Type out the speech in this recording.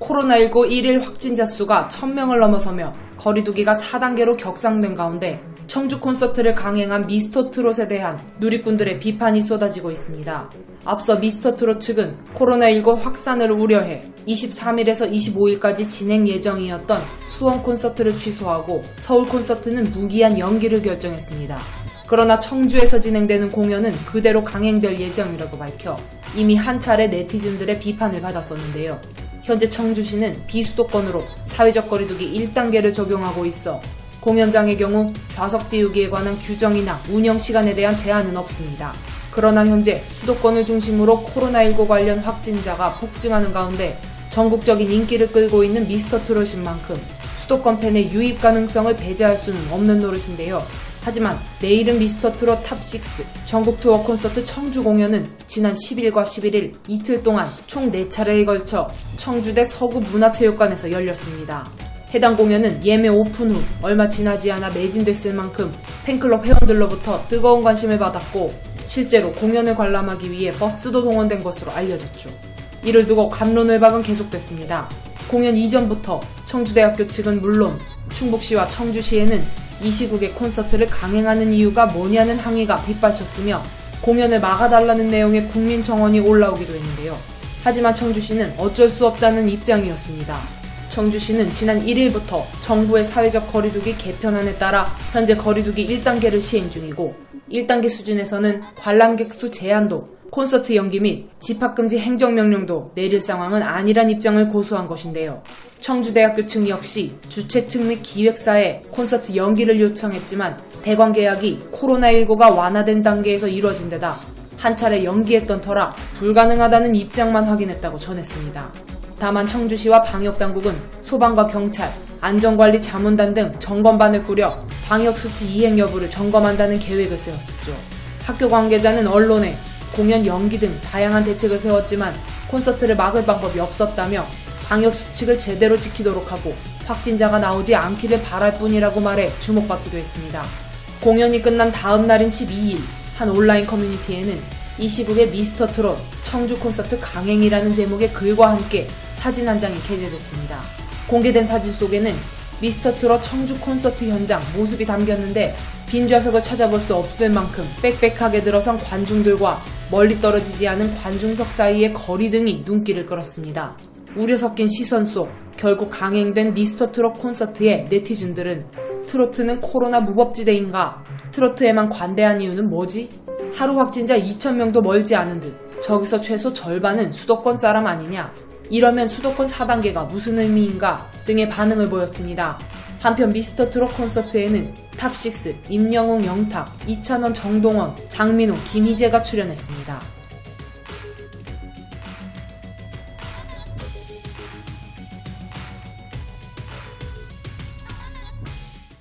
코로나19 1일 확진자 수가 1000명을 넘어서며 거리두기가 4단계로 격상된 가운데 청주 콘서트를 강행한 미스터 트롯에 대한 누리꾼들의 비판이 쏟아지고 있습니다. 앞서 미스터 트롯 측은 코로나19 확산을 우려해 23일에서 25일까지 진행 예정이었던 수원 콘서트를 취소하고 서울 콘서트는 무기한 연기를 결정했습니다. 그러나 청주에서 진행되는 공연은 그대로 강행될 예정이라고 밝혀 이미 한 차례 네티즌들의 비판을 받았었는데요. 현재 청주시는 비수도권으로 사회적 거리두기 1단계를 적용하고 있어 공연장의 경우 좌석 띄우기에 관한 규정이나 운영 시간에 대한 제한은 없습니다. 그러나 현재 수도권을 중심으로 코로나19 관련 확진자가 폭증하는 가운데 전국적인 인기를 끌고 있는 미스터 트롯인 만큼 수도권 팬의 유입 가능성을 배제할 수는 없는 노릇인데요. 하지만 내일은 미스터 트롯 탑6 전국 투어 콘서트 청주 공연은 지난 10일과 11일 이틀 동안 총 4차례에 걸쳐 청주대 서구 문화체육관에서 열렸습니다. 해당 공연은 예매 오픈 후 얼마 지나지 않아 매진됐을 만큼 팬클럽 회원들로부터 뜨거운 관심을 받았고 실제로 공연을 관람하기 위해 버스도 동원된 것으로 알려졌죠. 이를 두고 감론을박은 계속됐습니다. 공연 이전부터 청주대학교 측은 물론 충북시와 청주시에는 이 시국에 콘서트를 강행하는 이유가 뭐냐는 항의가 빗발쳤으며 공연을 막아달라는 내용의 국민 정원이 올라오기도 했는데요. 하지만 청주시는 어쩔 수 없다는 입장이었습니다. 청주시는 지난 1일부터 정부의 사회적 거리두기 개편안에 따라 현재 거리두기 1단계를 시행 중이고 1단계 수준에서는 관람객 수 제한도 콘서트 연기 및 집합금지 행정명령도 내릴 상황은 아니란 입장을 고수한 것인데요. 청주대학교 측 역시 주최 측 및 기획사에 콘서트 연기를 요청했지만 대관 계약이 코로나19가 완화된 단계에서 이루어진 데다 한 차례 연기했던 터라 불가능하다는 입장만 확인했다고 전했습니다. 다만 청주시와 방역당국은 소방과 경찰, 안전관리 자문단 등 점검반을 꾸려 방역수치 이행 여부를 점검한다는 계획을 세웠었죠. 학교 관계자는 언론에 공연 연기 등 다양한 대책을 세웠지만 콘서트를 막을 방법이 없었다며 방역 수칙을 제대로 지키도록 하고 확진자가 나오지 않기를 바랄 뿐이라고 말해 주목받기도 했습니다. 공연이 끝난 다음 날인 12일 한 온라인 커뮤니티에는 이 시국에 미스터 트롯 청주 콘서트 강행이라는 제목의 글과 함께 사진 한 장이 게재됐습니다. 공개된 사진 속에는 미스터 트롯 청주 콘서트 현장 모습이 담겼는데 빈 좌석을 찾아볼 수 없을 만큼 빽빽하게 들어선 관중들과 멀리 떨어지지 않은 관중석 사이의 거리 등이 눈길을 끌었습니다. 우려 섞인 시선 속 결국 강행된 미스터 트롯 콘서트에 네티즌들은 트로트는 코로나 무법지대인가? 트로트에만 관대한 이유는 뭐지? 하루 확진자 2,000명도 멀지 않은 듯 저기서 최소 절반은 수도권 사람 아니냐? 이러면 수도권 4단계가 무슨 의미인가? 등의 반응을 보였습니다. 한편 미스터 트롯 콘서트에는 탑6, 임영웅 영탁, 이찬원 정동원, 장민호, 김희재가 출연했습니다.